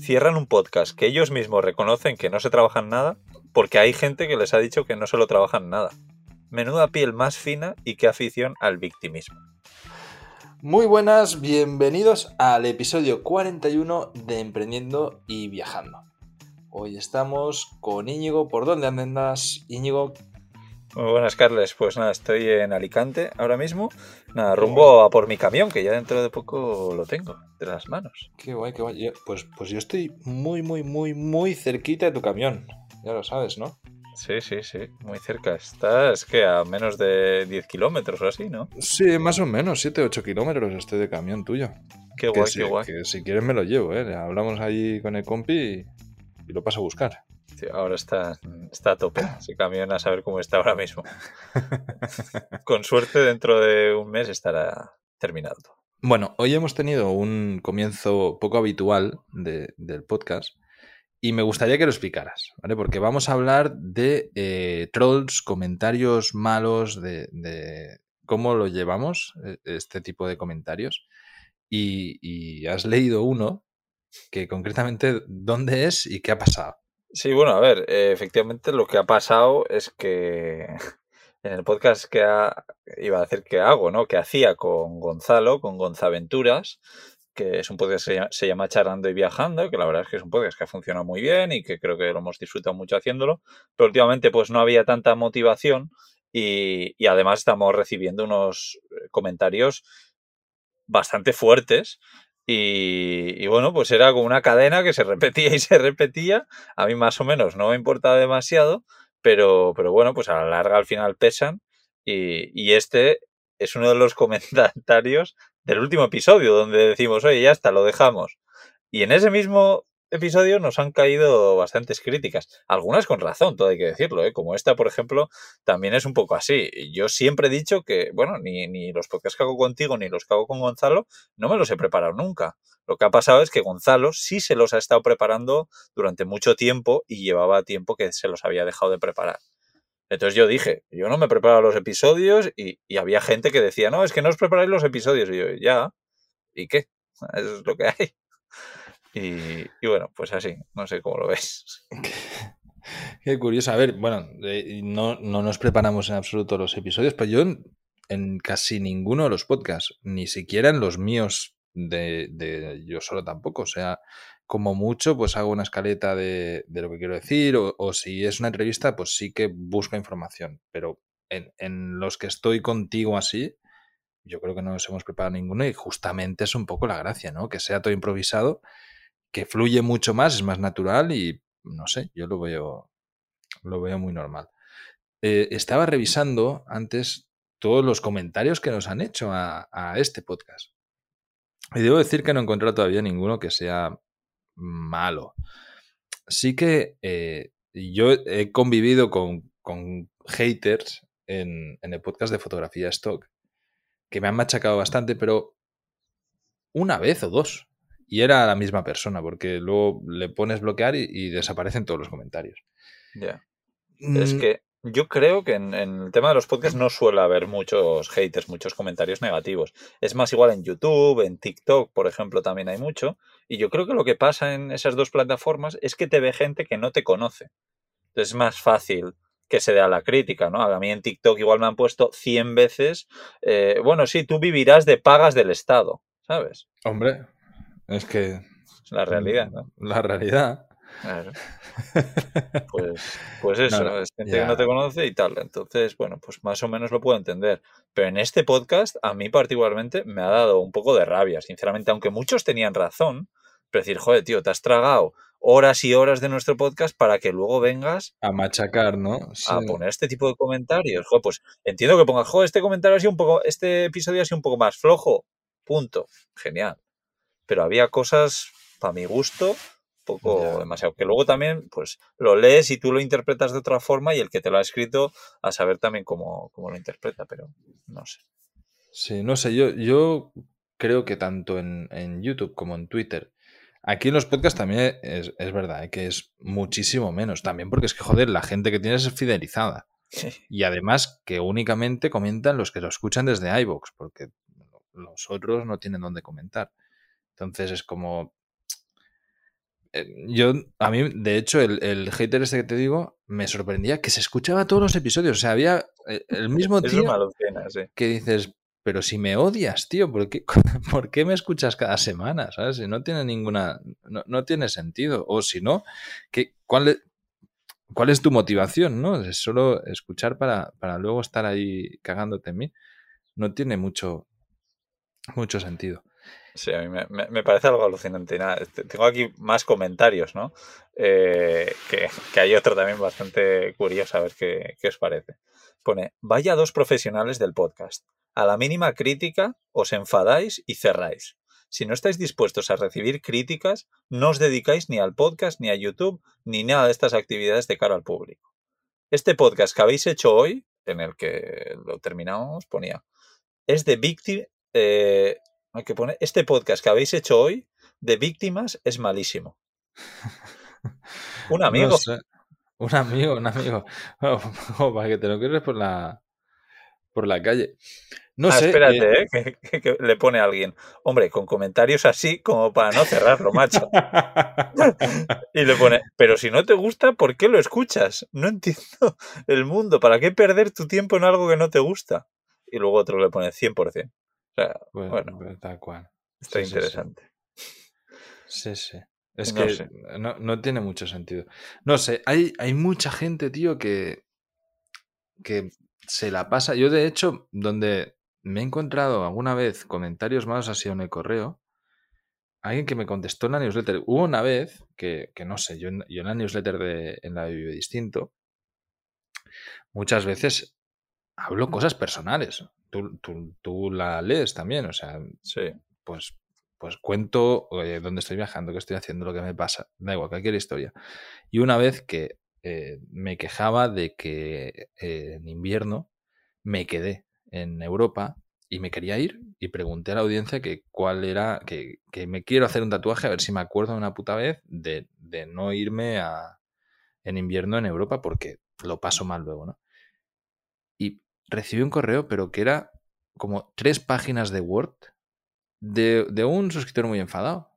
Cierran un podcast que ellos mismos reconocen que no se trabajan nada porque hay gente que les ha dicho que no se lo trabajan nada. Menuda piel más fina y qué afición al victimismo. Muy buenas, bienvenidos al episodio 41 de Emprendiendo y Viajando. Hoy estamos con Íñigo. ¿Por dónde andas, Íñigo? Muy buenas, Carles. Pues nada, estoy en Alicante ahora mismo. Nada, rumbo a por mi camión, que ya dentro de poco lo tengo de las manos. Qué guay, qué guay. Pues, pues yo estoy muy, muy, muy, muy cerquita de tu camión. Ya lo sabes, ¿no? Sí, sí, sí, muy cerca. Estás que a menos de 10 kilómetros o así, ¿no? Sí, más o menos, 7, 8 kilómetros estoy de camión tuyo. Qué guay, que qué si, guay. Que si quieres me lo llevo, ¿eh? Hablamos ahí con el compi y, y lo paso a buscar. Ahora está, está a tope ese camión a saber cómo está ahora mismo. Con suerte dentro de un mes estará terminado. Bueno, hoy hemos tenido un comienzo poco habitual de- del podcast y me gustaría que lo explicaras, ¿vale? Porque vamos a hablar de eh, trolls, comentarios malos, de, de cómo lo llevamos, eh, este tipo de comentarios. Y, y has leído uno que concretamente dónde es y qué ha pasado. Sí, bueno, a ver, eh, efectivamente lo que ha pasado es que en el podcast que ha- iba a decir que hago, ¿no? Que hacía con Gonzalo, con Gonzaventuras, que es un podcast que se llama, Charlando y Viajando, que la verdad es que es un podcast que ha funcionado muy bien y que creo que lo hemos disfrutado mucho haciéndolo, pero últimamente pues no había tanta motivación y, y además estamos recibiendo unos eh, comentarios bastante fuertes y, bueno, pues era como una cadena que se repetía y se repetía. A mí más o menos no me importaba demasiado, pero, pero bueno, pues a la larga al final pesan. Y, y este es uno de los comentarios del último episodio donde decimos, oye, ya está, lo dejamos. Y en ese mismo episodio nos han caído bastantes críticas. Algunas con razón, todo hay que decirlo, ¿eh? como esta, por ejemplo, también es un poco así. Yo siempre he dicho que, bueno, ni, ni los podcasts que hago contigo ni los que hago con Gonzalo, no me los he preparado nunca. Lo que ha pasado es que Gonzalo sí se los ha estado preparando durante mucho tiempo y llevaba tiempo que se los había dejado de preparar. Entonces yo dije, yo no me preparo los episodios y, y había gente que decía, no, es que no os preparáis los episodios. Y yo, ya, ¿y qué? Es lo que hay. Y, bueno, pues así, no sé cómo lo ves. Qué curioso. A ver, bueno, eh, no, no nos preparamos en absoluto los episodios, pero yo en, en casi ninguno de los podcasts, ni siquiera en los míos de, de yo solo tampoco. O sea, como mucho, pues hago una escaleta de, de lo que quiero decir, o, o si es una entrevista, pues sí que busco información. Pero en, en los que estoy contigo así, yo creo que no nos hemos preparado ninguno y justamente es un poco la gracia, ¿no? Que sea todo improvisado, que fluye mucho más, es más natural y no sé, yo lo veo, lo veo muy normal. Eh, estaba revisando antes todos los comentarios que nos han hecho a, este podcast. Y debo decir que no he encontrado todavía ninguno que sea malo. Sí que eh, yo he convivido con, con haters en el podcast de fotografía stock que me han machacado bastante, pero una vez o dos. Y era la misma persona, porque luego le pones bloquear y, y desaparecen todos los comentarios. Ya. Es Mm, que yo creo que en, en el tema de los podcasts no suele haber muchos haters, muchos comentarios negativos. Es más igual en YouTube, en TikTok, por ejemplo, también hay mucho. Y yo creo que lo que pasa en esas dos plataformas es que te ve gente que no te conoce. Entonces es más fácil que se dé a la crítica, ¿no? A mí en TikTok igual me han puesto 100 veces, eh, bueno, sí, tú vivirás de pagas del Estado, ¿sabes? Hombre, es que... Es la realidad, ¿no? La realidad. Claro. Pues, pues eso, No, no, es gente que no te conoce y tal. Entonces, bueno, pues más o menos lo puedo entender. Pero en este podcast, a mí particularmente, me ha dado un poco de rabia, sinceramente, aunque muchos tenían razón. Pero decir, joder, tío, te has tragado horas y horas de nuestro podcast para que luego vengas A machacar, ¿no? Sí. a poner este tipo de comentarios. Joder, pues entiendo que pongas, joder, este comentario ha sido un poco, este episodio ha sido un poco más flojo. Punto. Genial. Pero había cosas, para mi gusto, poco Ya. demasiado. Que luego también, pues, lo lees y tú lo interpretas de otra forma y el que te lo ha escrito a saber también cómo, cómo lo interpreta, pero no sé. Sí, no sé, yo, yo creo que tanto en, en YouTube como en Twitter, aquí en los podcasts también es, es verdad, ¿eh? que es muchísimo menos. También porque es que, joder, la gente que tienes es fidelizada. Y además que únicamente comentan los que lo escuchan desde iVoox, porque los otros no tienen dónde comentar. Entonces es como... eh, Yo, a mí, de hecho, el, el hater este que te digo, me sorprendía que se escuchaba todos los episodios. O sea, había eh, el mismo Eso tío sí. que dices, pero si me odias, tío, ¿por qué, por qué me escuchas cada semana? ¿Sabes? Si no tiene ninguna, no, no tiene sentido. O si no, ¿qué, cuál, e- ¿cuál es tu motivación? ¿No? Es solo escuchar para, para luego estar ahí cagándote en mí. No tiene mucho, mucho sentido. Sí, a mí me, me- parece algo alucinante. Nada, tengo aquí más comentarios, ¿no? Eh, que, que hay otro también bastante curioso, a ver qué, qué os parece. Pone, vaya dos profesionales del podcast. A la mínima crítica os enfadáis y cerráis. Si no estáis dispuestos a recibir críticas, no os dedicáis ni al podcast, ni a YouTube, ni nada de estas actividades de cara al público. Este podcast que habéis hecho hoy, en el que lo terminamos, ponía, es de víctima... Eh, hay que pone, este podcast que habéis hecho hoy de víctimas es malísimo. Un amigo. No sé. Un amigo, un amigo. O para que te lo crees por la, por la calle. No Ah, sé. espérate, eh, ¿eh? que, que- que le pone a alguien. Hombre, con comentarios así como para no cerrarlo, macho. Y le pone, pero si no te gusta, ¿por qué lo escuchas? No entiendo el mundo. ¿Para qué perder tu tiempo en algo que no te gusta? Y luego otro le pone 100%. O sea, Bueno, bueno, tal cual. está sí, sí, sí. interesante. Sí, sí. Es No que sé. no, no tiene mucho sentido. No sé, hay, hay mucha gente, tío, que, que se la pasa. Yo, de hecho, donde me he encontrado alguna vez comentarios malos ha sido en el correo. Alguien que me contestó en la newsletter. Hubo una vez que, que no sé, yo en, yo en la newsletter de en la de Vive Distinto, muchas veces hablo cosas personales. Tú, tú, tú la lees también, o sea, Sí. pues, pues cuento dónde estoy viajando, qué estoy haciendo, lo que me pasa. Da igual, cualquier historia. Y una vez que eh, me quejaba de que eh, en invierno me quedé en Europa y me quería ir y pregunté a la audiencia que cuál era, que, que me quiero hacer un tatuaje, a ver si me acuerdo de una puta vez de, de no irme a, en invierno en Europa porque lo paso mal luego, ¿no? Recibí un correo, pero que era como tres páginas de Word de, de un suscriptor muy enfadado.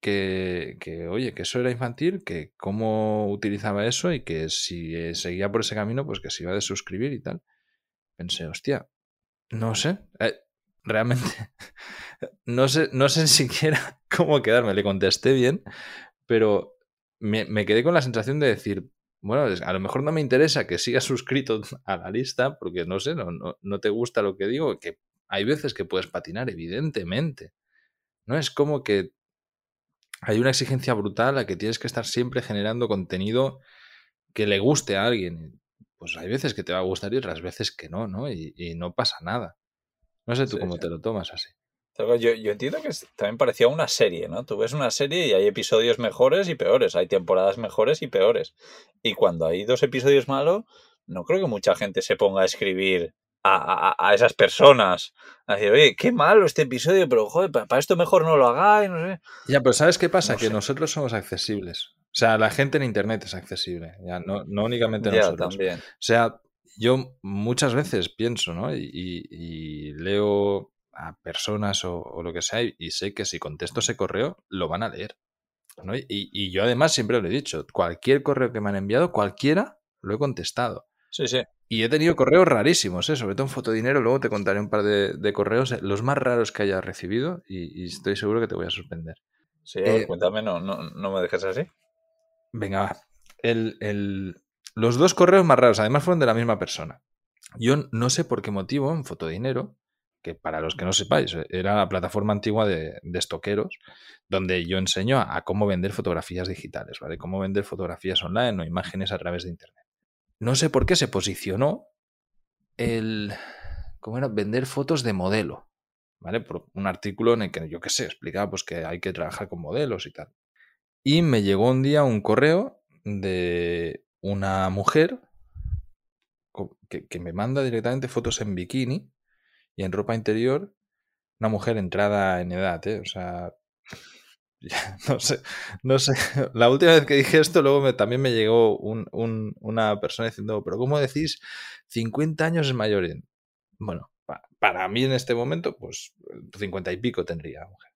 Que, que, oye, que eso era infantil, que cómo utilizaba eso y que si eh, seguía por ese camino, pues que se iba a desuscribir y tal. Pensé, hostia, no sé, eh, realmente no sé, no sé siquiera cómo quedarme. Le contesté bien, pero me, me quedé con la sensación de decir, bueno, a lo mejor no me interesa que sigas suscrito a la lista, porque no sé, no, no, no te gusta lo que digo, que hay veces que puedes patinar, evidentemente. No es como que hay una exigencia brutal a que tienes que estar siempre generando contenido que le guste a alguien. Pues hay veces que te va a gustar y otras veces que no, ¿no? Y, y no pasa nada. No sé tú Sí, cómo sí. te lo tomas así. Yo, yo entiendo que también parecía una serie, ¿no? Tú ves una serie y hay episodios mejores y peores, hay temporadas mejores y peores. Y cuando hay dos episodios malos, no creo que mucha gente se ponga a escribir a, a- a esas personas. A decir, oye, qué malo este episodio, pero joder, pa- para esto mejor no lo hagáis, no sé. Ya, pero ¿sabes qué pasa? No que sé. nosotros somos accesibles. O sea, la gente en Internet es accesible, ya no, no únicamente Ya, nosotros. también. O sea, yo muchas veces pienso, ¿no? Y, y- y leo a personas o, o lo que sea y, sé que si contesto ese correo, lo van a leer. ¿no? Y, y yo además siempre lo he dicho, cualquier correo que me han enviado, cualquiera, lo he contestado. Sí, sí. Y he tenido correos rarísimos, ¿eh? sobre todo en Fotodinero. Luego te contaré un par de, de correos, eh, los más raros que haya recibido, y, y estoy seguro que te voy a sorprender. Sí, Eh, cuéntame, no, no, no me dejes así. Venga, va. El, el- los dos correos más raros, además, fueron de la misma persona. Yo no sé por qué motivo en Fotodinero, que para los que no sepáis, eh, era la plataforma antigua de, de estoqueros, donde yo enseño a, a cómo vender fotografías digitales, ¿vale? Cómo vender fotografías online o imágenes a través de Internet. No sé por qué se posicionó el. ¿Cómo era? Vender fotos de modelo, ¿vale? Por un artículo en el que yo qué sé, explicaba pues que hay que trabajar con modelos y tal. Y me llegó un día un correo de una mujer que, que me manda directamente fotos en bikini y en ropa interior. Una mujer entrada en edad, ¿eh? O sea, no sé, no sé. La última vez que dije esto, luego me- también me llegó un- un- una persona diciendo, pero ¿cómo decís 50 años es mayor? Bueno, pa- para mí en este momento, pues 50 y pico tendría la mujer.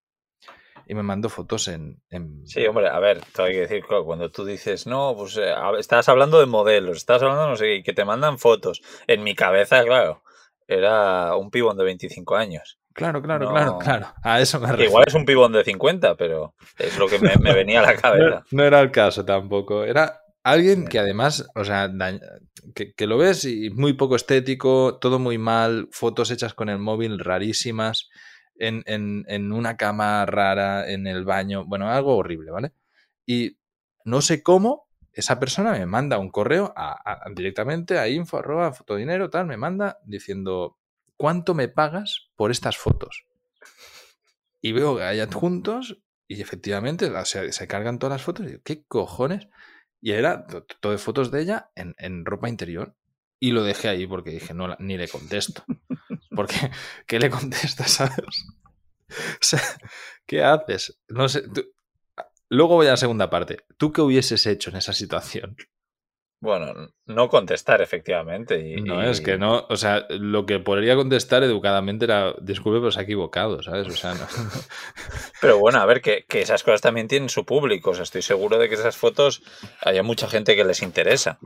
y me mandó fotos en, en... Sí, hombre, a ver, hay que decir, cuando tú dices, no, pues eh, estás hablando de modelos, estás hablando, no sé, y que te mandan fotos. En mi cabeza, claro, era un pibón de 25 años. Claro, claro, claro, claro. A eso me refiero. Igual es un pibón de 50, pero es lo que me, venía a la cabeza. No, era el caso tampoco. Era alguien que además, o sea, que, que, lo ves y muy poco estético, todo muy mal, fotos hechas con el móvil rarísimas en, en, en, una cama rara, en el baño, bueno, algo horrible, ¿vale? Y no sé cómo esa persona me manda un correo directamente a info arroba fotodinero, tal, me manda diciendo, ¿cuánto me pagas por estas fotos? Y veo que hay adjuntos y efectivamente se cargan todas las fotos y digo, ¿qué cojones? Y era todo de fotos de ella en, en ropa interior. Y lo dejé ahí porque dije, no, ni le contesto. Porque, ¿qué le contestas, sabes? O sea, ¿qué haces? No sé. Luego voy a la segunda parte. ¿Tú qué hubieses hecho en esa situación? Bueno, no contestar, efectivamente. Y, no, es que no, o sea, lo que podría contestar educadamente era, disculpe, pero se ha equivocado, ¿sabes? O sea, no. Pero bueno, a ver, que, que, esas cosas también tienen su público, o sea, estoy seguro de que esas fotos haya mucha gente que les interesa.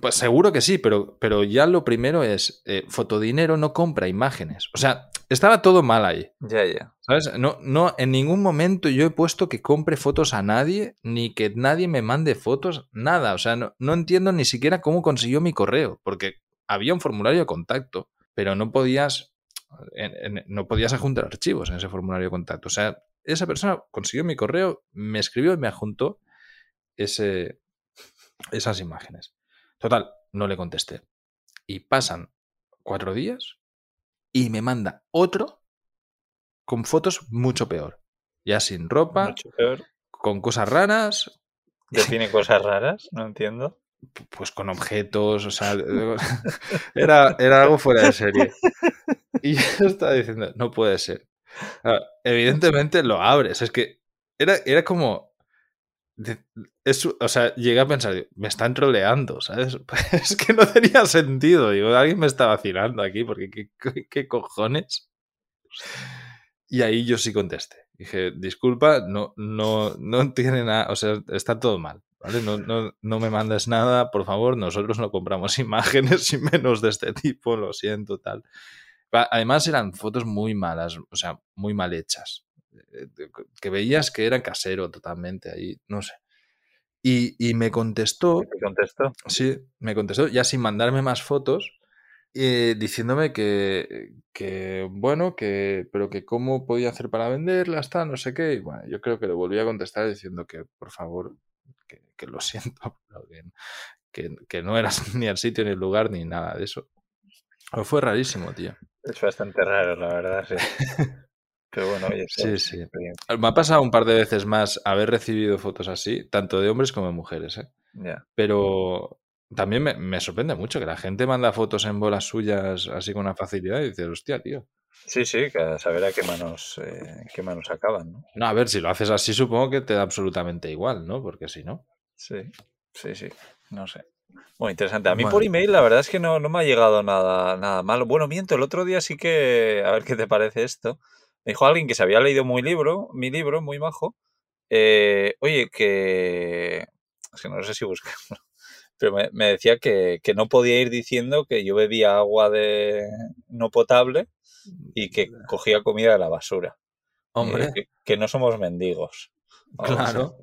pues seguro que sí, pero, pero ya lo primero es, eh, Fotodinero no compra imágenes, o sea, estaba todo mal ahí. Ya, ya. ¿Sabes? No, no, en ningún momento yo he puesto que compre fotos a nadie, ni que nadie me mande fotos, nada. O sea, no, entiendo ni siquiera cómo consiguió mi correo, porque había un formulario de contacto, pero no podías, no podías adjuntar archivos en ese formulario de contacto. O sea, esa persona consiguió mi correo, me escribió y me adjuntó ese, esas imágenes. Total, no le contesté. Y pasan cuatro días y me manda otro con fotos mucho peor. Ya sin ropa, mucho peor. con cosas raras. ¿Define cosas raras? No entiendo. Pues con objetos, o sea, era, era algo fuera de serie. Y yo estaba diciendo, no puede ser. evidentemente lo abres, es que era, era como... o sea, llegué a pensar, me están troleando, ¿sabes? Es que no tenía sentido. Digo, alguien me está vacilando aquí, porque qué, qué cojones. Y ahí yo sí contesté. Dije, disculpa, no, no, no tiene nada, o sea, está todo mal. ¿vale? No, no, no, me mandes nada, por favor, nosotros no compramos imágenes y menos de este tipo, lo siento, tal. Además eran fotos muy malas, o sea, muy mal hechas. Eh, que veías que era casero totalmente ahí, no sé. Y, y me contestó. ¿Me contestó? Sí, me contestó, ya sin mandarme más fotos, eh, diciéndome que, que, bueno, que, pero que cómo podía hacer para venderlas, tal, no sé qué. Y bueno, yo creo que le volví a contestar diciendo que, por favor, que, que lo siento, que, que, no eras ni el sitio, ni el lugar, ni nada de eso. Pero fue rarísimo, tío. Es bastante raro, la verdad, sí. Pero bueno, oye, sí, sí. Me ha pasado un par de veces más haber recibido fotos así, tanto de hombres como de mujeres, ¿eh? Pero, también me, sorprende mucho que la gente manda fotos en bolas suyas así con una facilidad y dices, hostia, tío. Sí, sí, que a saber a qué manos, eh, qué manos acaban, ¿no? No, a ver, si lo haces así supongo que te da absolutamente igual, ¿no? Porque si no. Sí, sí, sí, no sé. Muy interesante. A mí por email la verdad es que no, no me ha llegado nada, nada malo. Bueno, miento, el otro día sí que, a ver qué te parece esto. Me dijo alguien que se había leído muy libro, mi libro, muy majo. Eh, oye, que... Es que no sé si buscarlo pero me, decía que, no podía ir diciendo que yo bebía agua de no potable y que cogía comida de la basura. Hombre. que, no somos mendigos. Claro.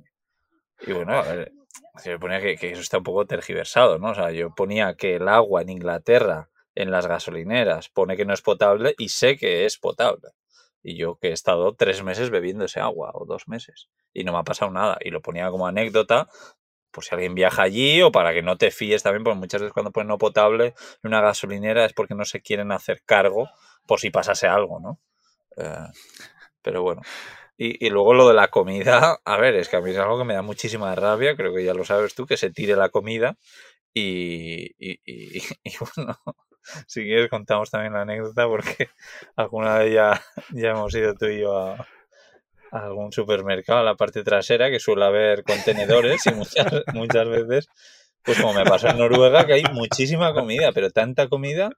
Y bueno, a ver, se ponía que, que, eso está un poco tergiversado, ¿no? O sea, yo ponía que el agua en Inglaterra, en las gasolineras, pone que no es potable y sé que es potable. Y yo que he estado tres meses bebiendo ese agua, o dos meses, y no me ha pasado nada. Y lo ponía como anécdota por si alguien viaja allí o para que no te fíes también, porque muchas veces cuando ponen no potable en una gasolinera es porque no se quieren hacer cargo por si pasase algo, ¿no? Eh, pero bueno. Y, luego lo de la comida, a ver, es que a mí es algo que me da muchísima rabia, creo que ya lo sabes tú, que se tire la comida y, y, y bueno, si quieres contamos también la anécdota porque alguna vez ya, ya hemos ido tú y yo a, algún supermercado, a la parte trasera, que suele haber contenedores y muchas, muchas veces, pues como me pasó en Noruega, que hay muchísima comida, pero tanta comida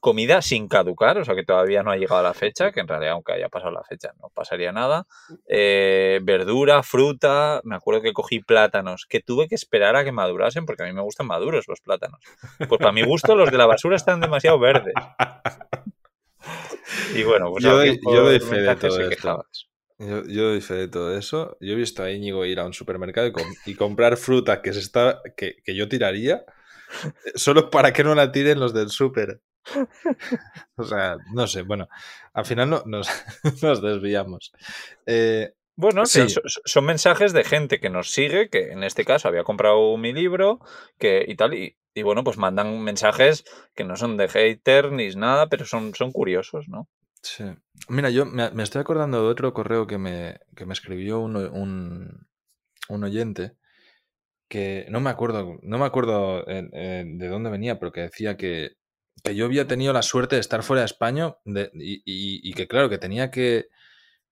comida sin caducar, o sea que todavía no ha llegado la fecha, que en realidad aunque haya pasado la fecha no pasaría nada. Eh, verdura, fruta, me acuerdo que cogí plátanos, que tuve que esperar a que madurasen porque a mí me gustan maduros los plátanos. Pues para mi gusto los de la basura están demasiado verdes. Y bueno, pues Yo doy- yo doy fe de todo esto. Yo, yo fe de todo eso. Yo he visto a Íñigo ir a un supermercado y, com- y comprar fruta que, se está, que, que yo tiraría eh, solo para que no la tiren los del súper. O sea, no sé, bueno, al final no, nos, nos desviamos. Eh, Bueno, Sí. que so- so- son mensajes de gente que nos sigue, que en este caso había comprado mi libro que, y tal, y, y bueno, pues mandan mensajes que no son de hater ni nada, pero son, son curiosos, ¿no? sí. Mira, yo me, estoy acordando de otro correo que me, que me escribió un, un, un oyente que no me acuerdo, no me acuerdo eh, eh, de dónde venía, pero que decía que, que yo había tenido la suerte de estar fuera de España y, y- y que claro, que tenía que,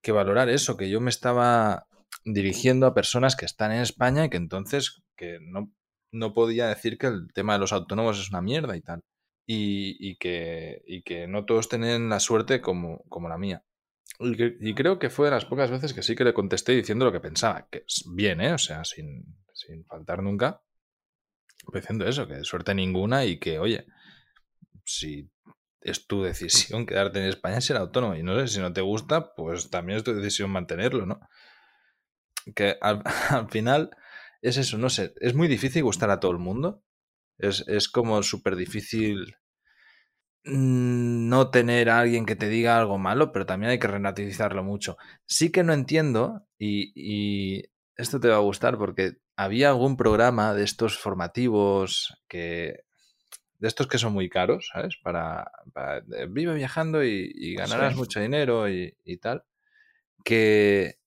que valorar eso, que yo me estaba dirigiendo a personas que están en España y que entonces que no, no podía decir que el tema de los autónomos es una mierda y tal. Y, y que, y que no todos tienen la suerte como, como la mía. Y, que- y creo que fue de las pocas veces que sí que le contesté diciendo lo que pensaba, que es bien, ¿eh? O sea, sin, sin faltar nunca. Pues diciendo eso, que suerte ninguna y que, oye, si es tu decisión quedarte en España, ser autónomo. Y no sé, si no te gusta, pues también es tu decisión mantenerlo, ¿no? Que al, al final es eso, no sé, es muy difícil gustar a todo el mundo. Es, es como súper difícil mm, no tener a alguien que te diga algo malo, pero también hay que relativizarlo mucho. Sí que no entiendo, y, y esto te va a gustar porque había algún programa de estos formativos que de estos que son muy caros, ¿sabes? Para, para- eh, vive viajando y, y ganarás Sí. mucho dinero y, y tal, que,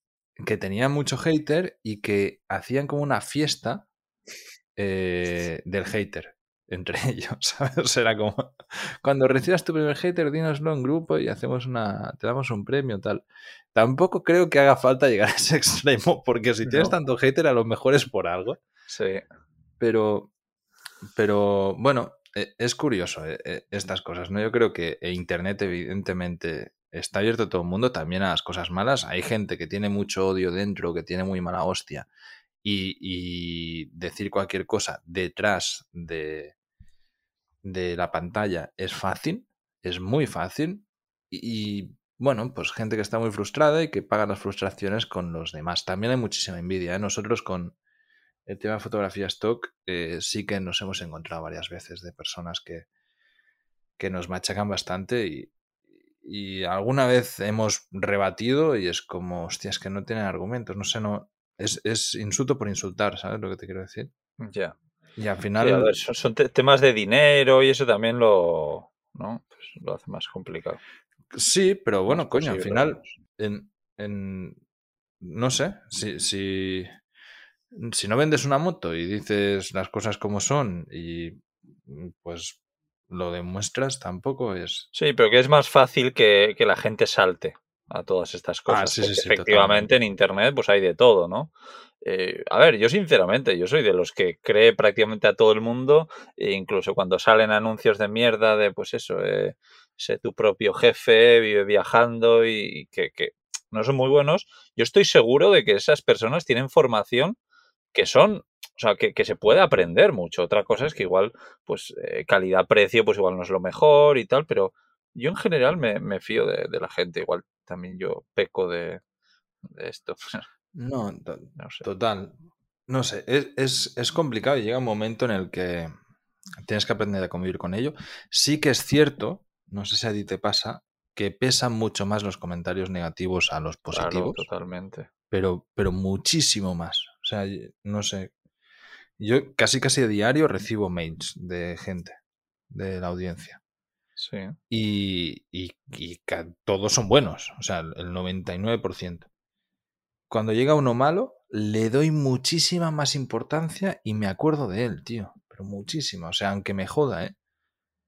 que tenían mucho hater y que hacían como una fiesta eh, del hater entre ellos, ¿sabes? Era como, cuando recibas tu primer hater, dínoslo en grupo y hacemos una, te damos un premio, tal. Tampoco creo que haga falta llegar a ese extremo, porque si tienes No. tanto hater, a lo mejor es por algo. Sí. Pero, pero bueno, eh, es curioso eh, eh, estas cosas, ¿no? Yo creo que eh, Internet, evidentemente, está abierto a todo el mundo, también a las cosas malas. Hay gente que tiene mucho odio dentro, que tiene muy mala hostia, y, decir cualquier cosa detrás de, de la pantalla es fácil, es muy fácil. Y, y, bueno, pues gente que está muy frustrada y que paga las frustraciones con los demás. También hay muchísima envidia. ¿eh? Nosotros con el tema de fotografía stock eh, sí que nos hemos encontrado varias veces de personas que, que nos machacan bastante y, y alguna vez hemos rebatido y es como, hostia, es que no tienen argumentos, no sé, no... Es, es insulto por insultar, ¿sabes lo que te quiero decir? Ya. Y al final... ver, son, son te- temas de dinero y eso también lo, ¿no? Pues lo hace más complicado. Sí, pero bueno, coño, al final, en, en- no sé, si, si, si no vendes una moto y dices las cosas como son y mm, pues lo demuestras, tampoco es... Sí, pero que es más fácil que, que la gente salte a todas estas cosas. Ah, sí, sí, efectivamente totalmente. en Internet pues hay de todo, ¿no? Eh, a ver, yo sinceramente, yo soy de los que cree prácticamente a todo el mundo, e incluso cuando salen anuncios de mierda de, pues eso, eh, sé tu propio jefe, vive viajando y, y que, que no son muy buenos, yo estoy seguro de que esas personas tienen formación que son, o sea, que, que se puede aprender mucho. Otra cosa es que igual, pues, eh, calidad-precio, pues igual no es lo mejor y tal, pero yo en general me, me fío de, de la gente. Igual también yo peco de, de esto. No, to- no sé. total. No sé, es, es, es complicado y llega un momento en el que tienes que aprender a convivir con ello. Sí que es cierto, no sé si a ti te pasa, que pesan mucho más los comentarios negativos a los Claro, positivos, totalmente. pero, pero muchísimo más. O sea, no sé. Yo casi casi a diario recibo mails de gente de la audiencia. Sí. Y, y- y todos son buenos, o sea, el 99%. Cuando llega uno malo, le doy muchísima más importancia y me acuerdo de él, tío. Pero muchísima, o sea, aunque me joda, ¿eh?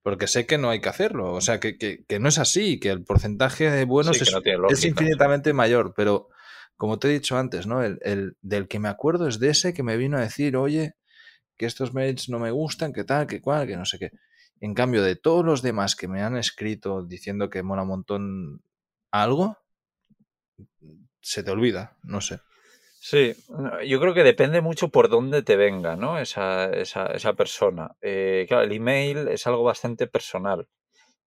Porque sé que no hay que hacerlo, o sea, que, que- que no es así, que el porcentaje de buenos Sí, es, no infinitamente mayor, pero como te he dicho antes, ¿no? El, el del que me acuerdo es de ese que me vino a decir, oye, que estos mails no me gustan, que tal, que cual, que no sé qué. En cambio, de todos los demás que me han escrito diciendo que mola un montón algo, se te olvida, no sé. Sí, yo creo que depende mucho por dónde te venga, ¿no? Esa, esa, esa persona. Eh, claro, el email es algo bastante personal.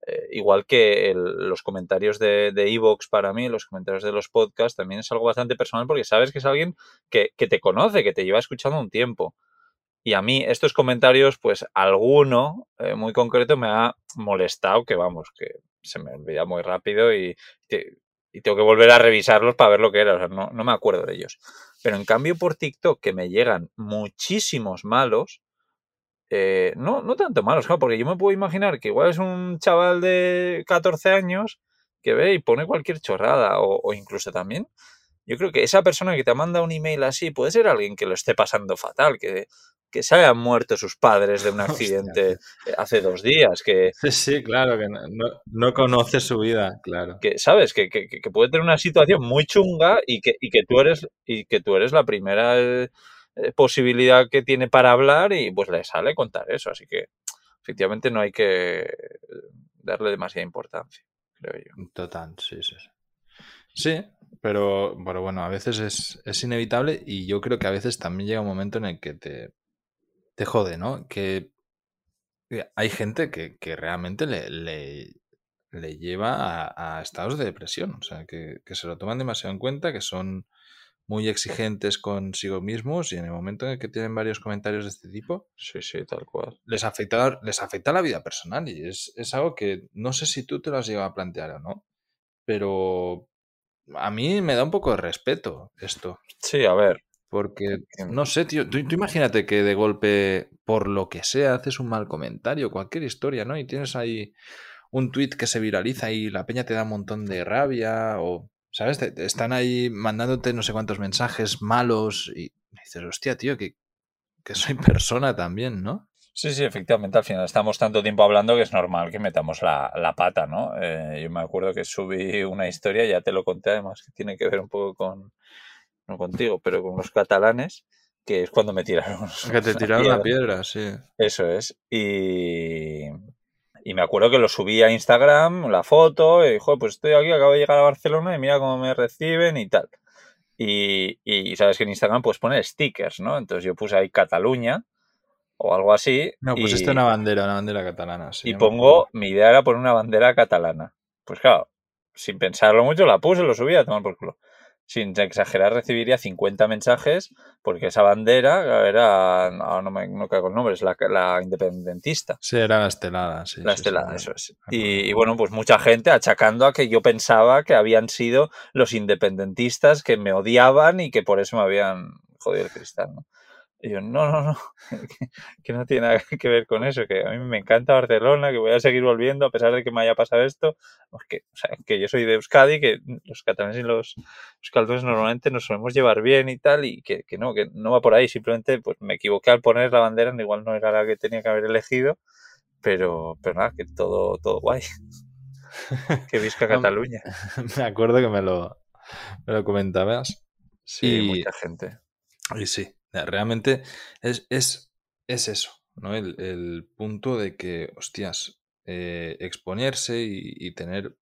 Eh, igual que los comentarios de de Evox para mí, los comentarios de los podcasts, también es algo bastante personal porque sabes que es alguien que, que te conoce, que te lleva escuchando un tiempo. Y a mí estos comentarios, pues alguno eh, muy concreto me ha molestado, que vamos, que se me olvida muy rápido y, y tengo que volver a revisarlos para ver lo que era, no, no me acuerdo de ellos. Pero en cambio por TikTok, que me llegan muchísimos malos, eh, no, no tanto malos, porque yo me puedo imaginar que igual es un chaval de 14 años que ve y pone cualquier chorrada, o, o incluso también, yo creo que esa persona que te manda un email así puede ser alguien que lo esté pasando fatal, que, que se hayan muerto sus padres de un Hostia, accidente hace dos días, que, Sí, claro, que no, no- no conoce su vida, claro. que sabes que, que- que puede tener una situación muy chunga y que, y que tú eres y que tú eres la primera eh, eh, posibilidad que tiene para hablar y pues le sale contar eso así que efectivamente no hay que darle demasiada importancia creo yo Total, sí, sí. sí. Sí, pero, pero bueno, a veces es, es inevitable y yo creo que a veces también llega un momento en el que te, te jode, ¿no? Que que hay gente que, que realmente le, le, le lleva a, a estados de depresión, o sea, que, que se lo toman demasiado en cuenta, que son muy exigentes consigo mismos y en el momento en el que tienen varios comentarios de este tipo, sí sí tal cual les afecta, les afecta la vida personal y es, es algo que no sé si tú te lo has llegado a plantear o no, pero a mí me da un poco de respeto esto. sí a ver Porque, no sé, tío, tú, tú imagínate que de golpe, por lo que sea, haces un mal comentario, cualquier historia, ¿no? Y tienes ahí un tweet que se viraliza y la peña te da un montón de rabia o, ¿sabes? Te- te están ahí mandándote no sé cuántos mensajes malos y dices, hostia, tío, que, que soy persona también, ¿no? Sí, sí, efectivamente, al final estamos tanto tiempo hablando que es normal que metamos la, la pata, ¿no? Eh, yo me acuerdo que subí una historia, ya te lo conté además, que tiene que ver un poco con, no contigo, pero con los catalanes, que es cuando me tiraron Que te tiraron la piedra. sí. Eso es. Y, y me acuerdo que lo subí a Instagram, la foto, y dijo, pues estoy aquí, acabo de llegar a Barcelona y mira cómo me reciben y tal. Y, y sabes que en Instagram puedes poner stickers, ¿no? Entonces yo puse ahí Cataluña o algo así. No, y, pusiste una bandera, una bandera catalana, sí. y pongo, mi idea era poner una bandera catalana. Pues claro, sin pensarlo mucho, la puse, lo subí a tomar por culo. Sin exagerar, recibiría 50 mensajes porque esa bandera era, no, no me no caigo el nombre, es la, la independentista. Sí, era la estelada, sí. La sí, estelada, eso es. Y, y bueno, pues mucha gente achacando a que yo pensaba que habían sido los independentistas que me odiaban y que por eso me habían jodido el cristal, ¿no? Y yo, no, no, no, que, que no tiene nada que ver con eso, que a mí me encanta Barcelona, que voy a seguir volviendo a pesar de que me haya pasado esto, pues que, o sea, que yo soy de Euskadi, que los catalanes y los euskaldunes normalmente nos solemos llevar bien y tal, y que, que no, que no va por ahí, simplemente pues me equivoqué al poner la bandera, igual no era la que tenía que haber elegido, pero, pero nada, que todo, todo guay. que visca Cataluña. me acuerdo que me lo, me lo comentabas. Sí, Y- mucha gente. Y sí, realmente es, es, es eso, ¿no? El, el punto de que, hostias, eh, exponerse y, y tener,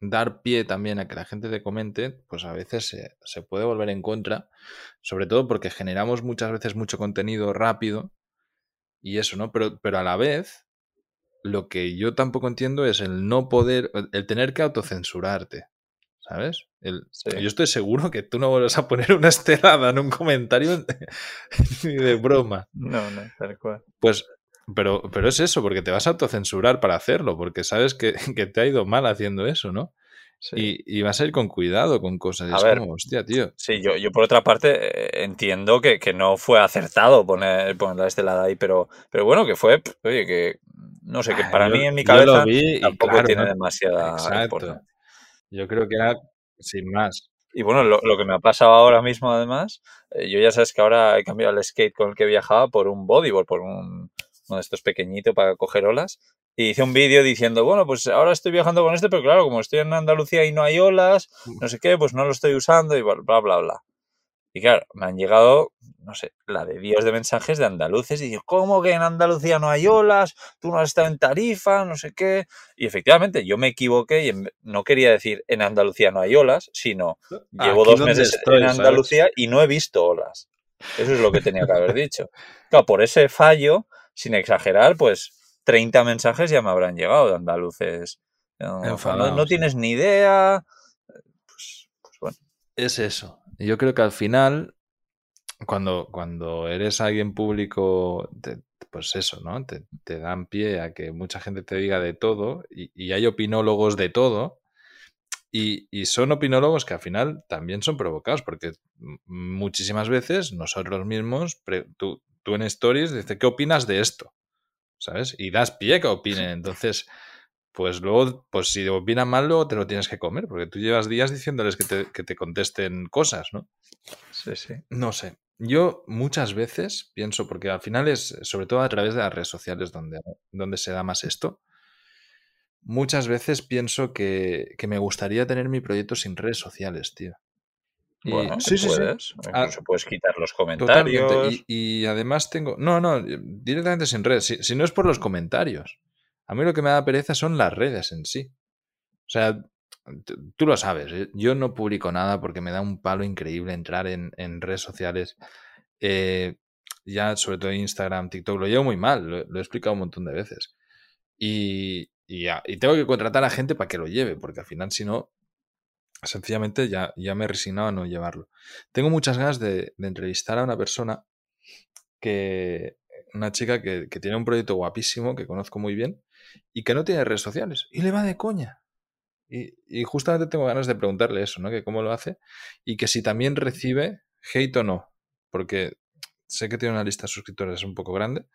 dar pie también a que la gente te comente, pues a veces se, se puede volver en contra, sobre todo porque generamos muchas veces mucho contenido rápido y eso, ¿no? Pero, pero a la vez, lo que yo tampoco entiendo es el no poder, el tener que autocensurarte, ¿sabes? El, Sí. Yo estoy seguro que tú no vuelves a poner una estelada en un comentario ni de broma. No, no, tal cual. Pues, pero, pero es eso, porque te vas a autocensurar para hacerlo, porque sabes que, que te ha ido mal haciendo eso, ¿no? Sí. Y, y vas a ir con cuidado con cosas. A es ver. como, hostia, tío. Sí, yo, yo por otra parte eh, entiendo que, que no fue acertado poner, poner la estelada ahí, pero, pero bueno, que fue, oye, que no sé, que Ah, para yo- mí en mi cabeza vi tampoco claro, tiene no- demasiada Exacto. importancia. Yo creo que era sin más. Y bueno, lo, lo que me ha pasado ahora mismo, además, eh, yo ya sabes que ahora he cambiado el skate con el que viajaba por un bodyboard, por un, uno de estos pequeñitos para coger olas. Y hice un vídeo diciendo, bueno, pues ahora estoy viajando con este, pero claro, como estoy en Andalucía y no hay olas, no sé qué, pues no lo estoy usando y bla, bla, bla. bla. Y claro, me han llegado, no sé, la de Dios de mensajes de andaluces y digo, ¿cómo que en Andalucía no hay olas? Tú no has estado en Tarifa, no sé qué. Y efectivamente, yo me equivoqué y no quería decir en Andalucía no hay olas, sino llevo dos meses en Andalucía y no he visto olas. Eso es lo que tenía que haber dicho. Claro, por ese fallo, sin exagerar, pues 30 mensajes ya me habrán llegado de andaluces. No, tienes ni idea. Pues, pues, bueno. Es eso. Yo creo que al final, cuando, cuando eres alguien público, pues eso, ¿no? Te, dan pie a que mucha gente te diga de todo y, hay opinólogos de todo. Y, y, son opinólogos que al final también son provocados, porque muchísimas veces nosotros mismos, tú, tú en stories dices, ¿qué opinas de esto? ¿Sabes? Y das pie que opinen. Entonces, pues luego, pues si opinan mal, luego te lo tienes que comer, porque tú llevas días diciéndoles que te, que te contesten cosas, ¿no? Sí, sí. No sé. Yo muchas veces pienso, porque al final es, sobre todo a través de las redes sociales donde, donde se da más esto, muchas veces pienso que, que me gustaría tener mi proyecto sin redes sociales, tío. bueno, sí, sí, puedes. Ah, Incluso puedes quitar los comentarios. Y, además tengo. No, no, directamente sin redes. si, no es por los comentarios. A mí lo que me da pereza son las redes en sí. O sea, tú lo sabes, ¿eh? yo no publico nada porque me da un palo increíble entrar en, redes sociales. Eh, ya sobre todo Instagram, TikTok, lo llevo muy mal, lo, he explicado un montón de veces. Y, tengo que contratar a gente para que lo lleve, porque al final si no, sencillamente ya, ya me he resignado a no llevarlo. Tengo muchas ganas de entrevistar a una persona que, una chica que, tiene un proyecto guapísimo, que conozco muy bien, y que no tiene redes sociales. Y le va de coña. Y, justamente tengo ganas de preguntarle eso, ¿no? Que cómo lo hace. Y que si también recibe hate o no. Porque sé que tiene una lista de suscriptores un poco grande.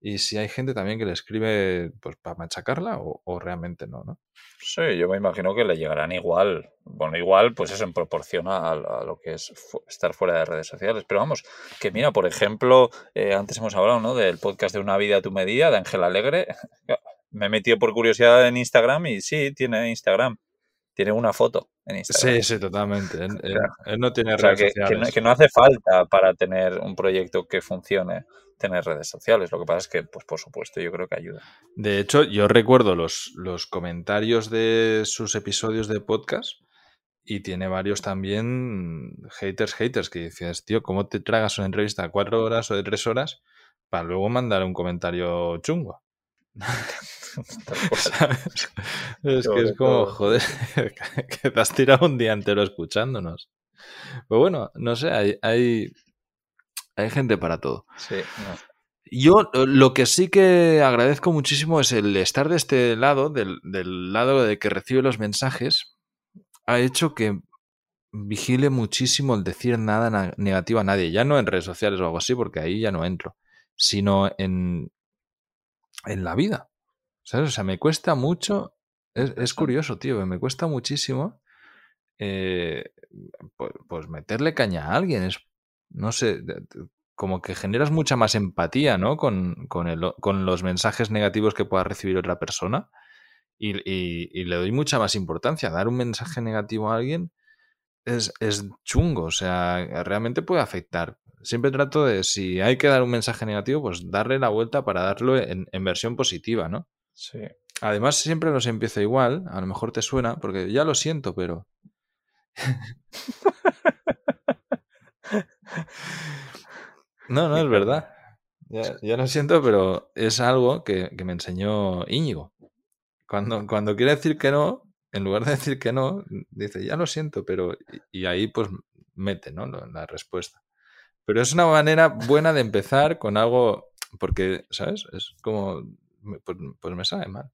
Y si hay gente también que le escribe pues para machacarla o, realmente no, ¿no? Sí, yo me imagino que le llegarán igual. Bueno, igual, pues eso en proporción a, lo que es estar fuera de redes sociales. Pero vamos, que mira, por ejemplo, eh, antes hemos hablado, ¿no? Del podcast de Una vida a tu medida, de Ángel Alegre. Me he metido por curiosidad en Instagram y sí, tiene Instagram. Tiene una foto en Instagram. Sí, sí, totalmente. Él, no tiene redes sociales. que no hace falta para tener un proyecto que funcione tener redes sociales. Lo que pasa es que, pues por supuesto, yo creo que ayuda. De hecho, yo recuerdo los, los comentarios de sus episodios de podcast y tiene varios también haters, haters, que dices, tío, ¿cómo te tragas una entrevista de cuatro horas o de tres horas para luego mandar un comentario chungo? es que es como, joder, que te has tirado un día entero escuchándonos. Pero bueno, no sé, hay, hay, hay gente para todo. Sí, Yo eh, lo que sí que agradezco muchísimo es el estar de este lado, del, lado de que recibe los mensajes, ha hecho que vigile muchísimo el decir nada negativo a nadie, ya no en redes sociales o algo así, porque ahí ya no entro, sino en, en la vida. ¿Sabes? O sea, me cuesta mucho, es, curioso, tío, me cuesta muchísimo eh, pues, pues, meterle caña a alguien, es no sé, como que generas mucha más empatía, ¿no? Con, con, los mensajes negativos que pueda recibir otra persona. Y, le doy mucha más importancia. Dar un mensaje negativo a alguien es, chungo, o sea, realmente puede afectar. Siempre trato de, si hay que dar un mensaje negativo, pues darle la vuelta para darlo en, en versión positiva, ¿no? Sí. Además, siempre los empiezo igual, a lo mejor te suena, porque ya lo siento, pero... No, no, es verdad. Ya, lo siento, pero es algo que, me enseñó Íñigo. Cuando, cuando quiere decir que no, en lugar de decir que no, dice, ya lo siento, pero... Y, ahí pues mete, ¿no? La respuesta. Pero es una manera buena de empezar con algo, porque, ¿sabes? Es como, pues, pues me sabe mal.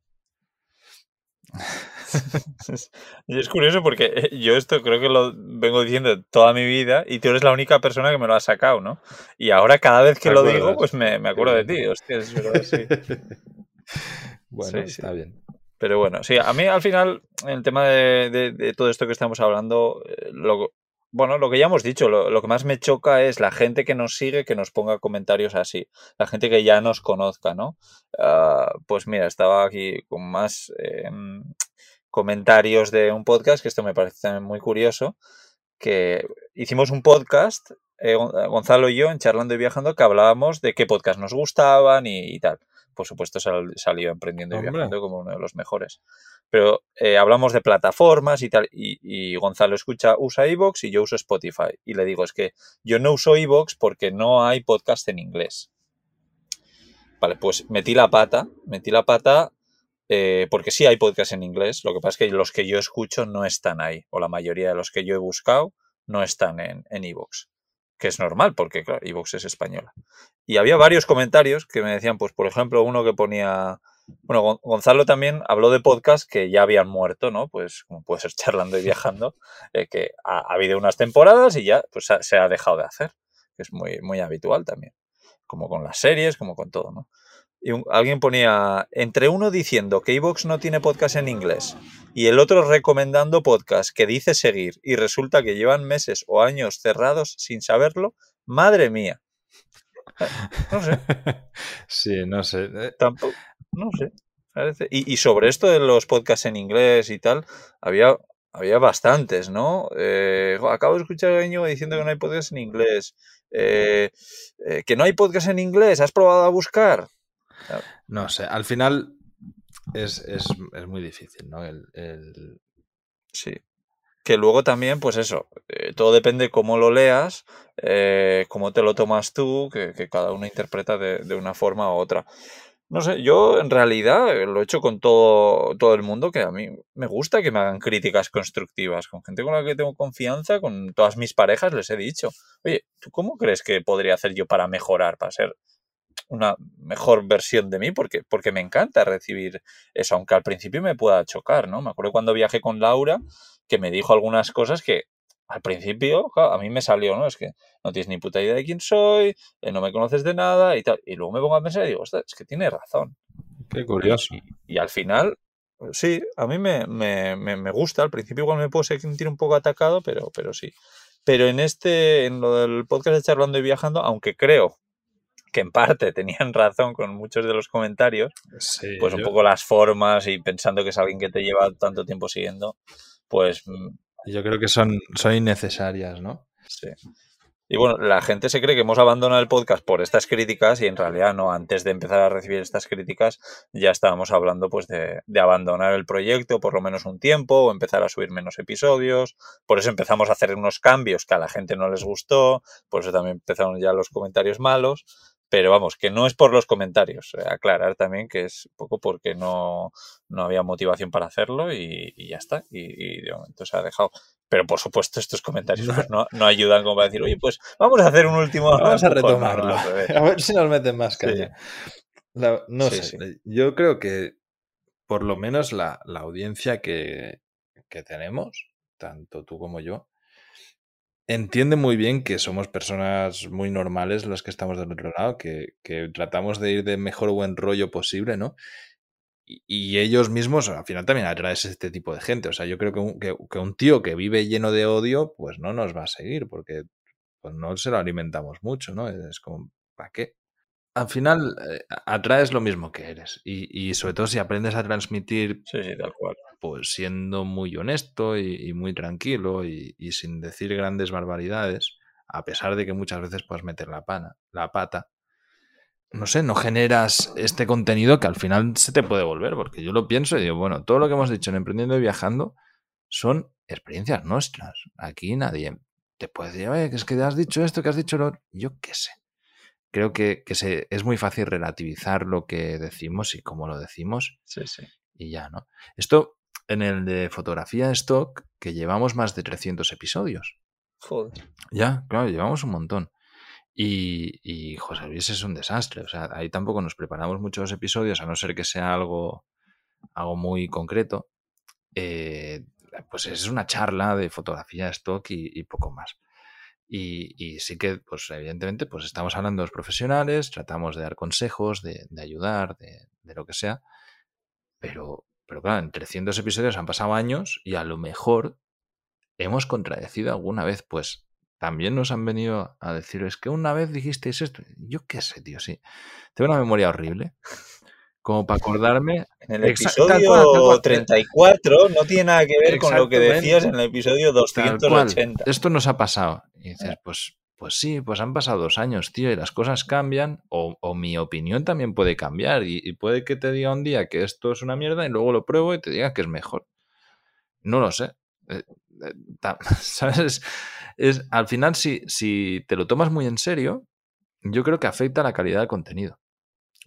y es curioso porque eh, yo esto creo que lo vengo diciendo toda mi vida y tú eres la única persona que me lo ha sacado, ¿no? Y ahora cada vez que lo digo, pues me, acuerdo de ti. Hostia, es verdad, sí. bueno, está bien. Pero bueno, sí, a mí al final, el tema de, todo esto que estamos hablando, eh, lo, bueno, lo que ya hemos dicho, lo, que más me choca es la gente que nos sigue, que nos ponga comentarios así, la gente que ya nos conozca, ¿no? Ah, pues mira, estaba aquí con más em, comentarios de un podcast, que esto me parece muy curioso, que hicimos un podcast, eh, Gonzalo y yo, en Charlando y Viajando, que hablábamos de qué podcast nos gustaban y, tal. Por supuesto, salió Emprendiendo y Viajando como uno de los mejores. Pero eh, hablamos de plataformas y tal, y, Gonzalo escucha, usa iVoox y yo uso Spotify. Y le digo, es que yo no uso iVoox porque no hay podcast en inglés. Vale, pues metí la pata, metí la pata eh, porque sí hay podcast en inglés, lo que pasa es que los que yo escucho no están ahí, o la mayoría de los que yo he buscado no están en Evox, que es normal porque, claro, Evox es española. Y había varios comentarios que me decían, pues, por ejemplo, uno que ponía, bueno, Gonzalo también habló de podcast que ya habían muerto, ¿no? Pues, como puede ser charlando y viajando, eh, que ha, habido unas temporadas y ya, pues, se ha dejado de hacer, que es muy, muy habitual también, como con las series, como con todo, ¿no? Y alguien ponía, entre uno diciendo que Evox no tiene podcast en inglés y el otro recomendando podcast que dice seguir y resulta que llevan meses o años cerrados sin saberlo, madre mía. No sé. Sí, no sé. Eh. Tampoco, no sé. Y, sobre esto de los podcasts en inglés y tal, había, había bastantes, ¿no? Eh, acabo de escuchar a alguien diciendo que no hay podcast en inglés. Eh, que no hay podcast en inglés, ¿has probado a buscar? No sé, al final es, muy difícil, ¿no? Sí. Que luego también, pues eso, eh, todo depende cómo lo leas, eh, cómo te lo tomas tú, que, cada uno interpreta de, una forma u otra. No sé, yo en realidad lo he hecho con todo, todo el mundo, que a mí me gusta que me hagan críticas constructivas, con gente con la que tengo confianza, con todas mis parejas les he dicho, oye, ¿tú cómo crees que podría hacer yo para mejorar, para ser una mejor versión de mí porque, porque me encanta recibir eso, aunque al principio me pueda chocar, ¿no? Me acuerdo cuando viajé con Laura que me dijo algunas cosas que al principio a mí me salió, ¿no? Es que no tienes ni puta idea de quién soy, eh, no me conoces de nada y tal. Y luego me pongo a pensar y digo, es que tiene razón. Qué curioso. Y, al final, sí, a mí me, me, me, gusta. Al principio igual me puedo sentir un poco atacado, pero, pero sí. Pero en este, en lo del podcast de Charlando y Viajando, aunque creo que en parte tenían razón con muchos de los comentarios, pues un poco las formas y pensando que es alguien que te lleva tanto tiempo siguiendo, pues... Mm, Yo creo que son, son innecesarias, ¿no? Sí. Y bueno, la gente se cree que hemos abandonado el podcast por estas críticas y en realidad no, antes de empezar a recibir estas críticas ya estábamos hablando pues de, de, abandonar el proyecto por lo menos un tiempo o empezar a subir menos episodios, por eso empezamos a hacer unos cambios que a la gente no les gustó, por eso también empezaron ya los comentarios malos, pero vamos, que no es por los comentarios. Eh, aclarar también que es un poco porque no, había motivación para hacerlo y, ya está. Y, de momento se ha dejado. Pero por supuesto, estos comentarios pues, no, ayudan como para decir, oye, pues vamos a hacer un último. Vamos a retomarlo. a ver si nos meten más caña. no sé. Yo creo que por lo menos la, audiencia que, que tenemos, tanto tú como yo, entiende muy bien que somos personas muy normales las que estamos del otro lado, que, tratamos de ir de mejor buen rollo posible, ¿no? Y, ellos mismos al final también atraes este tipo de gente. O sea, yo creo que un, que, un, tío que vive lleno de odio, pues no nos va a seguir, porque pues no se lo alimentamos mucho, ¿no? Es como, ¿para qué? Al final eh, atraes lo mismo que eres. Y, y, sobre todo si aprendes a transmitir sí, sí, tal cual pues siendo muy honesto y, muy tranquilo y, sin decir grandes barbaridades, a pesar de que muchas veces puedes meter la, pana, la pata, no sé, no generas este contenido que al final se te puede volver, porque yo lo pienso y digo, bueno, todo lo que hemos dicho en Emprendiendo y Viajando son experiencias nuestras. Aquí nadie te puede decir, oye, que es que has dicho esto, que has dicho lo yo qué sé. Creo que, se, es muy fácil relativizar lo que decimos y cómo lo decimos. Sí, sí. Y ya, ¿no? Esto en el de fotografía stock, que llevamos más de 300 episodios. Joder. Ya, claro, llevamos un montón. Y, y José Luis es un desastre. O sea, ahí tampoco nos preparamos muchos episodios, a no ser que sea algo, algo muy concreto. Eh, pues es una charla de fotografía stock y, poco más. Y, sí que, pues evidentemente, pues estamos hablando de los profesionales, tratamos de dar consejos, de, ayudar, de, de, lo que sea, pero, pero claro, en 300 episodios han pasado años y a lo mejor hemos contradecido alguna vez, pues también nos han venido a decir, es que una vez dijisteis esto. Yo qué sé, tío, sí. Tengo una memoria horrible. como para acordarme. En el episodio 34 no tiene nada que ver con lo que decías en el episodio 280. Esto nos ha pasado. Y dices, pues, pues sí, pues han pasado dos años, tío, y las cosas cambian, o, mi opinión también puede cambiar, y, puede que te diga un día que esto es una mierda y luego lo pruebo y te diga que es mejor. No lo sé. Eh, eh, ¿Sabes? Es, al final, si, si te lo tomas muy en serio, yo creo que afecta la calidad del contenido.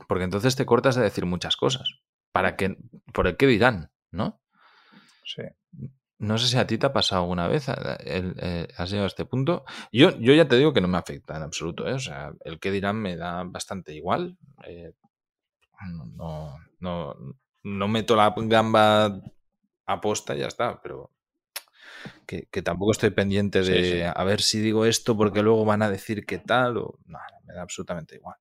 Porque entonces te cortas de decir muchas cosas. Para que, por el qué dirán, ¿no? Sí. No sé si a ti te ha pasado alguna vez, eh, has llegado a este punto. Yo, yo ya te digo que no me afecta en absoluto, ¿eh? O sea, el qué dirán me da bastante igual. Eh, no, no, no meto la gamba a posta y ya está, pero que, tampoco estoy pendiente de a ver si digo esto porque luego van a decir qué tal o no, me da absolutamente igual.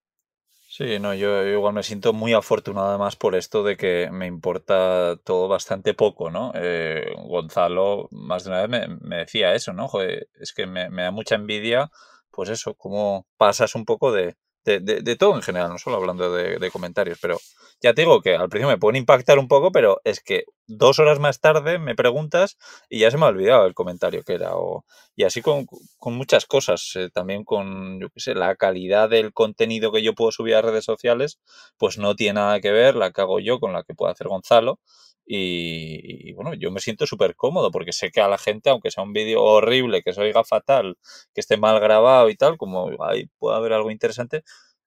Sí, no, yo, igual me siento muy afortunado además por esto de que me importa todo bastante poco, ¿no? Eh, Gonzalo más de una vez me, decía eso, ¿no? es que me, da mucha envidia, pues eso, cómo pasas un poco de, de, todo en general, no solo hablando de, comentarios, pero ya te digo que al principio me pueden impactar un poco, pero es que dos horas más tarde me preguntas y ya se me ha olvidado el comentario que era. O, y así con, muchas cosas, eh, también con, yo qué sé, la calidad del contenido que yo puedo subir a redes sociales, pues no tiene nada que ver la que hago yo con la que puede hacer Gonzalo. Y, bueno, yo me siento súper cómodo porque sé que a la gente, aunque sea un vídeo horrible, que se oiga fatal, que esté mal grabado y tal, como ahí puede haber algo interesante,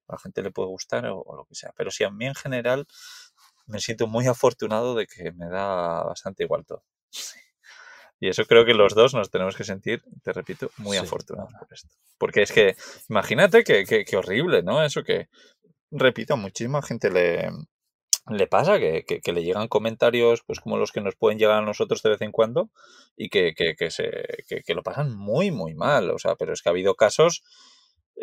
a la gente le puede gustar o, lo que sea. Pero sí, a mí en general me siento muy afortunado de que me da bastante igual todo. Y eso creo que los dos nos tenemos que sentir, te repito, muy afortunados por esto. Porque es que, imagínate que, que, horrible, ¿no? Eso que, repito, a muchísima gente le, le pasa que, que, le llegan comentarios pues como los que nos pueden llegar a nosotros de vez en cuando y que, que se, que, lo pasan muy muy mal o sea pero es que ha habido casos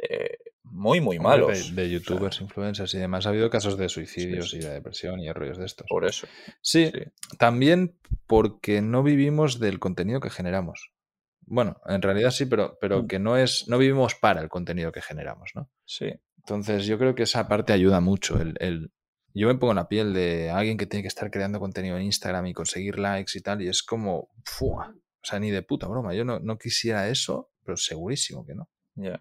eh, muy, muy malos. De, youtubers, influencers y demás. Ha habido casos de suicidios y de depresión y rollos de estos. Por eso. Sí, también porque no vivimos del contenido que generamos. Bueno, en realidad sí, pero, pero mm. que no es, no vivimos para el contenido que generamos, ¿no? Sí. Entonces yo creo que esa parte ayuda mucho. El, yo me pongo en la piel de alguien que tiene que estar creando contenido en Instagram y conseguir likes y tal, y es como, ¡fua! o sea, ni de puta broma. Yo no, no quisiera eso, pero segurísimo que no.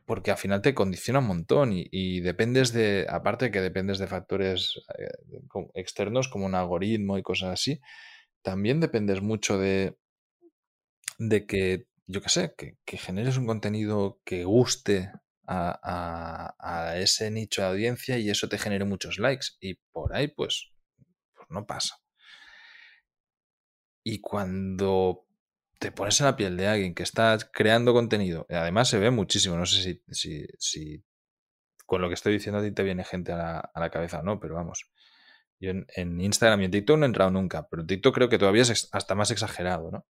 Porque al final te condiciona un montón y, dependes de, aparte que dependes de factores eh, externos como un algoritmo y cosas así, también dependes mucho de, de que, yo qué sé, que, generes un contenido que guste a, a, ese nicho de audiencia y eso te genere muchos likes y por ahí pues, pues no pasa. Y cuando te pones en la piel de alguien que está creando contenido, además se ve muchísimo, no sé si, con lo que estoy diciendo a ti te viene gente a la, cabeza o no, pero vamos. Yo en, Instagram y en TikTok no he entrado nunca, pero en TikTok creo que todavía es hasta más exagerado, ¿no?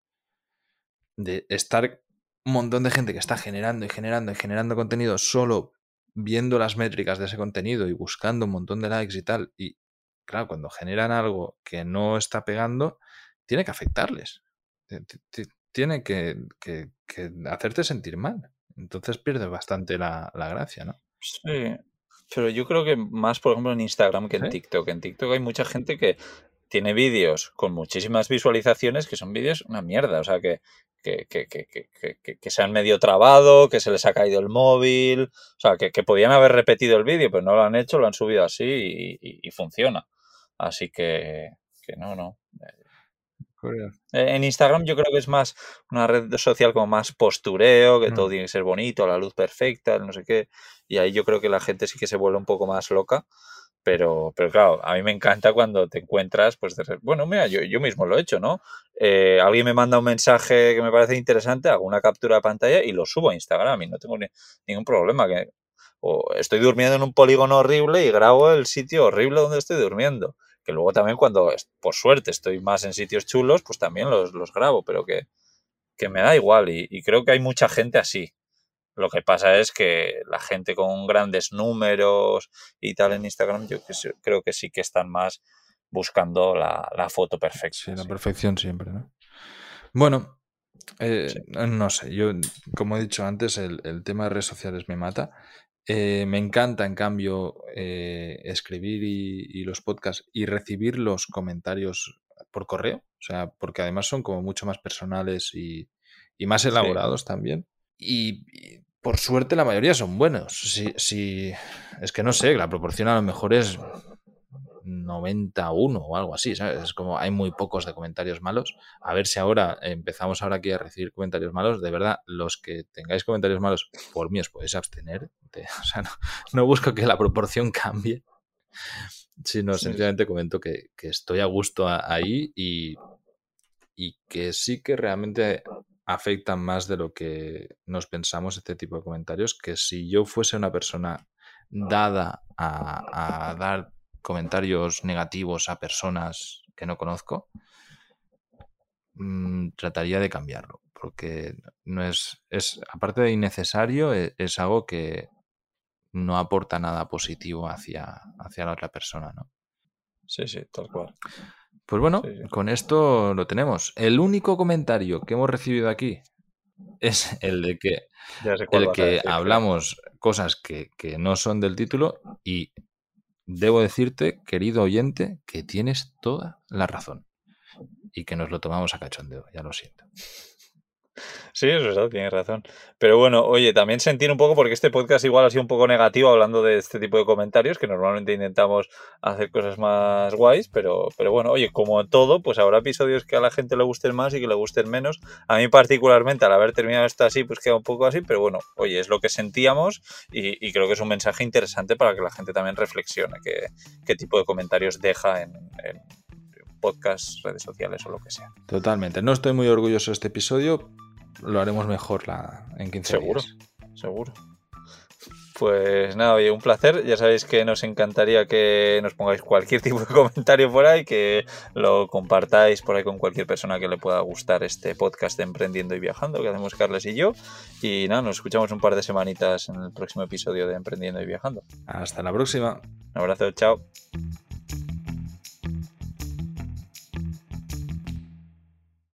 De estar un montón de gente que está generando y generando y generando contenido solo viendo las métricas de ese contenido y buscando un montón de likes y tal. Y claro, cuando generan algo que no está pegando, tiene que afectarles tiene que, hacerte sentir mal. Entonces pierdes bastante la, gracia, ¿no? Sí, pero yo creo que más, por ejemplo, en Instagram que en TikTok. En TikTok hay mucha gente que tiene vídeos con muchísimas visualizaciones que son vídeos una mierda. O sea, que, que, que, que, se han medio trabado, que se les ha caído el móvil. O sea, que, podían haber repetido el vídeo, pero no lo han hecho, lo han subido así y, y funciona. Así que, que no, no. Eh, en Instagram yo creo que es más una red social como más postureo, que todo mm. tiene que ser bonito, la luz perfecta, no sé qué. Y ahí yo creo que la gente sí que se vuelve un poco más loca. Pero, pero claro, a mí me encanta cuando te encuentras, pues, bueno, mira, yo, yo mismo lo he hecho, ¿no? Eh, alguien me manda un mensaje que me parece interesante, hago una captura de pantalla y lo subo a Instagram y no tengo ningún problema. Que, o estoy durmiendo en un polígono horrible y grabo el sitio horrible donde estoy durmiendo que luego también cuando, por suerte, estoy más en sitios chulos, pues también los, los grabo, pero que, que, me da igual y, creo que hay mucha gente así. Lo que pasa es que la gente con grandes números y tal en Instagram, yo creo que sí que están más buscando la, la foto perfecta. Sí, la perfección siempre, ¿no? Bueno, eh, no sé, yo, como he dicho antes, el, el tema de redes sociales me mata Eh, me encanta, en cambio, eh, escribir y, los podcasts y recibir los comentarios por correo. O sea, porque además son como mucho más personales y, más elaborados también. Y, por suerte la mayoría son buenos. Si, si, es que no sé, la proporción a lo mejor es 91 o algo así, Es como hay muy pocos de comentarios malos. A ver si ahora empezamos ahora aquí a recibir comentarios malos. De verdad, los que tengáis comentarios malos, por mí os podéis abstener. o sea, no, busco que la proporción cambie, sino sencillamente comento que, estoy a gusto ahí y, y que sí que realmente afectan más de lo que nos pensamos este tipo de comentarios, que si yo fuese una persona dada a dar comentarios negativos a personas que no conozco, mm, trataría de cambiarlo, porque no es, es aparte de innecesario, e, es, algo que no aporta nada positivo hacia, hacia la otra persona, ¿no? Sí, sí, tal cual. Pues bueno, con esto lo tenemos. El único comentario que hemos recibido aquí es el de que, el que hablamos cosas que, que, no son del título y debo decirte, querido oyente, que tienes toda la razón y que nos lo tomamos a cachondeo, ya lo siento. Sí, eso es verdad, tienes razón. Pero bueno, oye, también sentir un poco, porque este podcast igual ha sido un poco negativo hablando de este tipo de comentarios, que normalmente intentamos hacer cosas más guays, pero, pero bueno, oye, como todo, pues habrá episodios que a la gente le gusten más y que le gusten menos. A mí particularmente, al haber terminado esto así, pues queda un poco así, pero bueno, oye, es lo que sentíamos y, creo que es un mensaje interesante para que la gente también reflexione qué, tipo de comentarios deja en podcasts, redes sociales o lo que sea. Totalmente. No estoy muy orgulloso de este episodio, lo haremos mejor la, en 15 seguro, Seguro, Pues nada, oye, un placer. Ya sabéis que nos encantaría que nos pongáis cualquier tipo de comentario por ahí, que lo compartáis por ahí con cualquier persona que le pueda gustar este podcast de Emprendiendo y Viajando que hacemos Carles y yo. Y nada, nos escuchamos un par de semanitas en el próximo episodio de Emprendiendo y Viajando. Hasta la próxima. Un abrazo, chao.